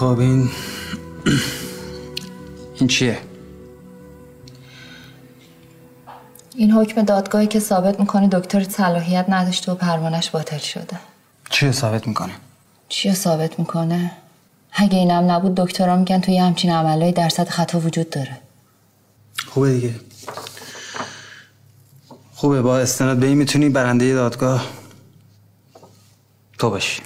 خب این این چیه؟ این حکم دادگاهی که ثابت می‌کنه دکتر صلاحیت نداشته و پروانش باطل شده چیه ثابت می‌کنه؟ چیه ثابت می‌کنه؟ اگه اینم نبود دکترها میگن توی همچین عملایی درصد خطا وجود داره خوبه دیگه خوبه با استناد به این می‌تونی برنده دادگاه تو باشی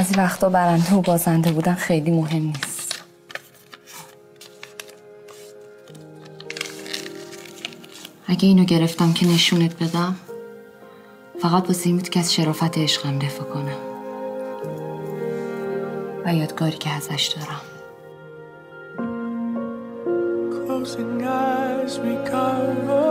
بعضی وقتا برنده و بازنده بودن خیلی مهم نیست. اگه اینو گرفتم که نشونت بدم فقط واسه این بود که از شرافت عشقم دفاع کنم. و یادگاری که ازش دارم. Closing eyes, we cover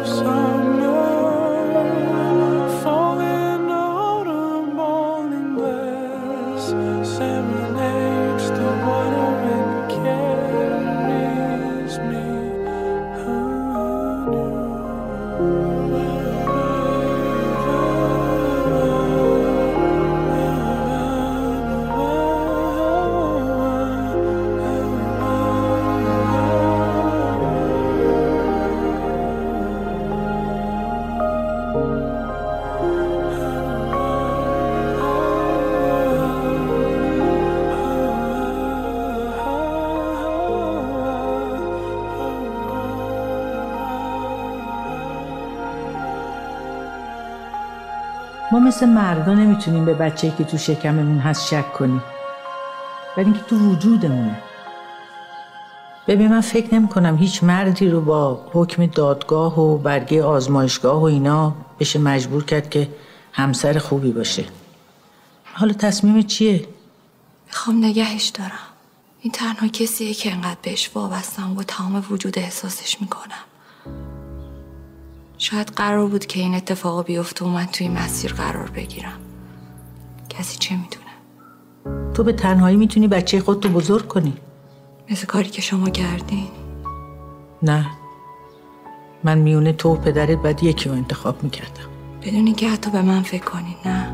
love song. ما مثل مردا نمی‌تونیم به بچه که تو شکممون هست شک کنیم. ولی اینکه تو وجودمونه. ببین من فکر نمی کنم هیچ مردی رو با حکم دادگاه و برگه آزمایشگاه و اینا بشه مجبور کرد که همسر خوبی باشه. حالا تصمیم چیه؟ می‌خوام نگهش دارم. این تنها کسیه که انقدر بهش وابستم و تمام وجود احساسش می‌کنم. شاید قرار بود که این اتفاق بیفته و من توی مسیر قرار بگیرم. کسی چه می‌دونه؟ تو به تنهایی می‌تونی بچه خودتو بزرگ کنی. مثل کاری که شما کردین؟ نه. من میونه تو و پدرت بعد یکی رو انتخاب می‌کردم. بدون اینکه حتی به من فکر کنین نه.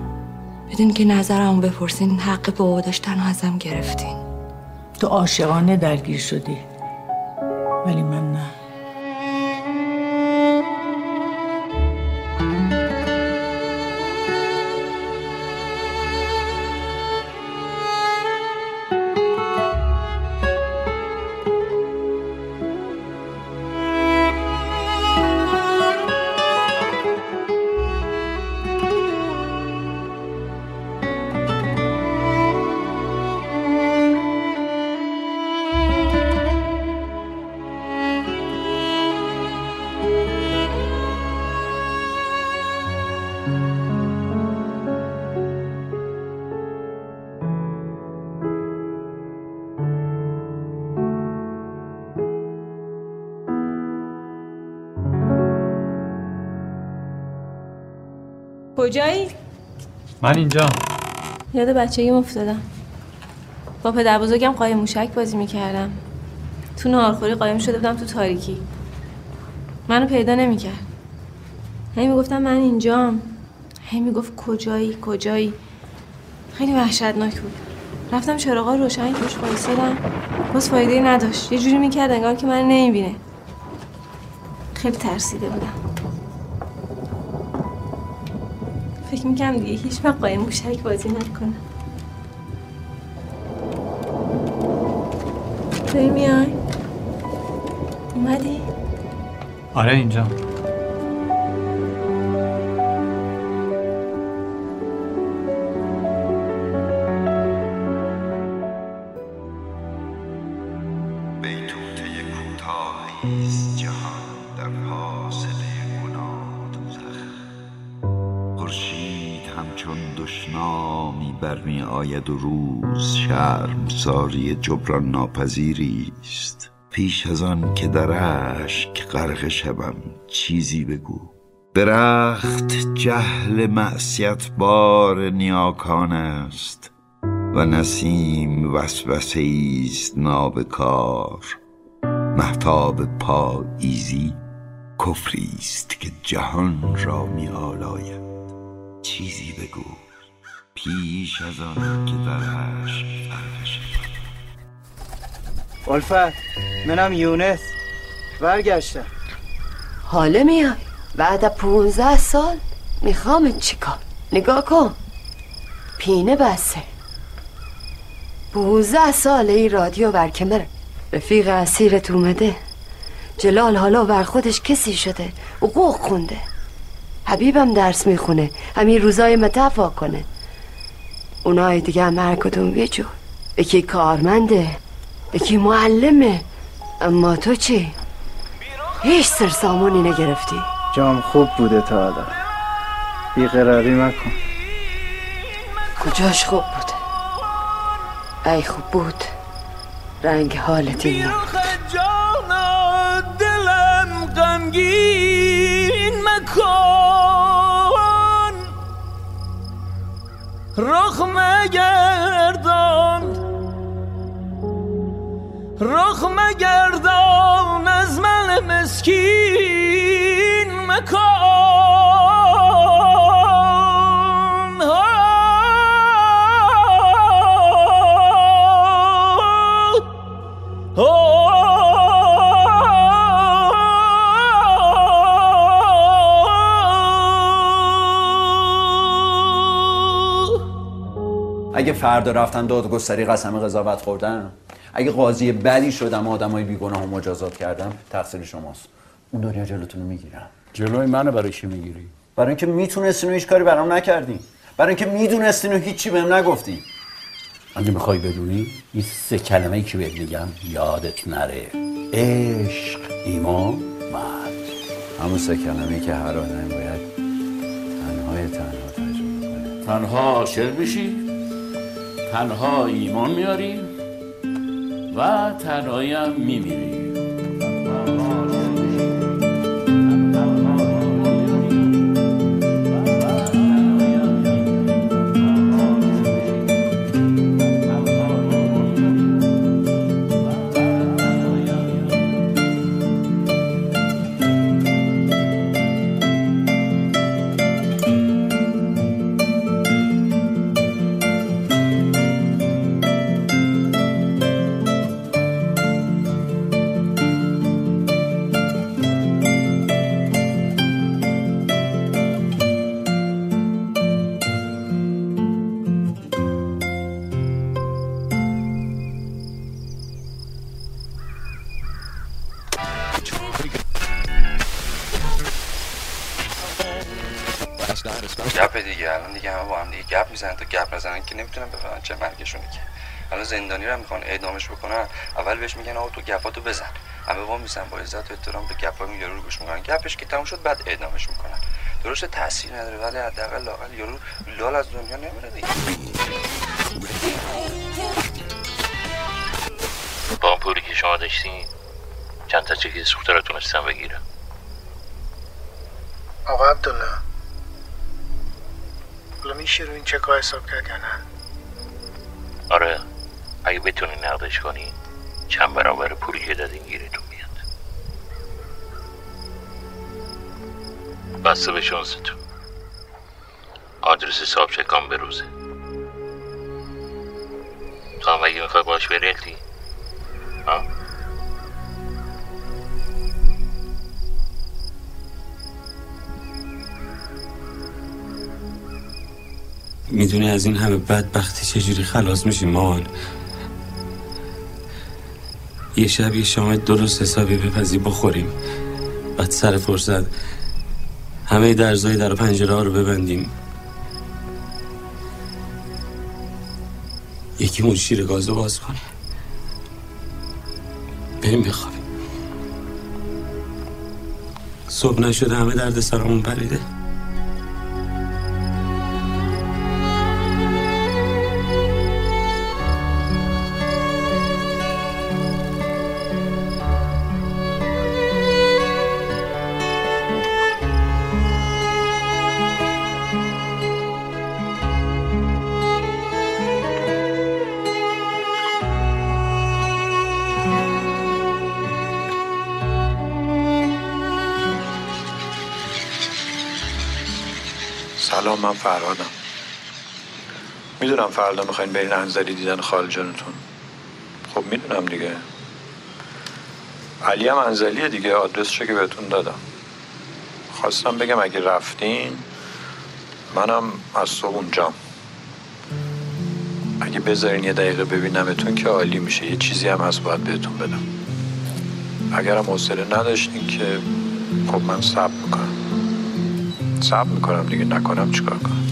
بدون که نظرمو بپرسین حق بابا داشتن رو ازم گرفتین. تو عاشقانه درگیر شدی. ولی من نه. کجایی؟ من اینجا. یاد بچگی افتادم. با پدر بزرگم قایم موشک بازی می‌کردم. تو نهارخوری قایم شده بودم تو تاریکی. منو پیدا نمی‌کرد. هی می‌گفتم من اینجام. هی می‌گفت کجایی کجایی؟ خیلی وحشتناک بود. رفتم چراغا رو روشن توش وایسادم. باز فایده ای نداشت. یه جوری می‌کرد انگار که من نمی‌بینه. خیلی ترسیده بودم. فکر می‌کنم دیگه هیچ وقت قایم موشک بازی نکنم داری میای؟ اومدی؟ آره اینجا بیتوته کوتاهی دشنامی برمی آید و روز شرم ساری جبران ناپذیری است. پیش از آن که در اشک غرق شوم چیزی بگو. درخت جهل معصیت بار نیاکان است و نسیم وسوسه است نابکار محتاب پاییزی کفری است که جهان را می آلاید. چیزی بگو. پیش از آن که در عشق. الفت منم یونس. برگشتم. حاله میای. بعد از پونزده سال می‌خوام چیکار؟ نگاه کن. پینه بسه. پونزده سال این رادیو بر کمر رفیق اسیرت اومده. جلال حالا بر خودش کسی شده. حقوق خونده. حبیبم درس می‌خونه. همین روزای متفا کنه. اونای دیگه هم هر کدوم یه جور یکی کارمنده یکی معلمه. اما تو چی؟ هیچ سرسامونی نگرفتی جام خوب بوده تا حالا. بیقراری مکن. کجاش خوب بوده؟ ای خوب بود. رنگ حالت این نبود. جانا دلم غمگین مکن. رخ مگردان. رخ مگردان از من مسکین مکن. فردا رفتن دادگستری قسم قضاوت خوردن. اگه قاضی بدی شدم آدمای بیگناه و مجازات کردم تقصیر شماست. اون دنیا جلوتون رو می‌گیرم. جلوی منو برای چی می‌گیری؟ برای اینکه می‌تونستین و هیچ کاری برام نکردین. برای اینکه می‌دونستین و هیچی بهم نگفتین. اگه می‌خوای بدونی این سه کلمه ای که بهت میگم یادت نره. عشق ایمان مرد همون سه کلمه که هر آدمی باید تنهای تنها تجربه کنه. تنها عاشق بشی تنها ایمان میاری و تنهایی هم میمیری گپ دیگه. الان دیگه همه با هم دیگه گپ می‌زنن. تا گپ نزنن که نمی‌تونن بفهمن چه مرگشونه که. الان زندانی رو می‌خوان اعدامش بکنن. اول بهش میگن آقا تو گپاتو بزن. همه با میسن با عزت و احترام به گپای یارو رو گوش می‌کنن. گپش که تموم شد بعد اعدامش می‌کنن. درست تاثیر نداره. ولی حداقل لاقل یارو لال از دنیا نمیره دیگه. با اون پولی که شما داشتین چند تا چکی سوخته رو تونستم بگیرم. آقا عبدالله میشه رو این چکا حساب کرد یا نه؟ آره. اگه بتونی نقدش کنی چند برابر پولی که دادین گیرتون میاد. بسته به شانستون. آدرس حساب چکان به روزه. تو هم اگه می‌خوای باش بری التی ها می‌دونی از این همه بدبختی چجوری خلاص میشی مان یه شب یه شام درست حسابی بپزی بخوریم. بعد سر فرصت همه درزای در پنجره ها رو ببندیم. یکی مون شیر گازو باز کنه. بریم بخوابیم. صبح نشده همه درد سرمون پریده. سلام من فرهادم. می‌دونم فردا می‌خواین برین انزلی دیدن خال جانتون. خب می‌دونم دیگه. علی هم انزلیه دیگه آدرسشو که بهتون دادم. خواستم بگم اگه رفتین منم از صبح اونجام اگه بذارین یه دقیقه ببینمتون که عالی میشه. یه چیزی هم از باید بهتون بدم. اگرم حوصله نداشتین که خب من صبر می‌کنم. صبر می‌کنم دیگه نکنم چیکار کنم.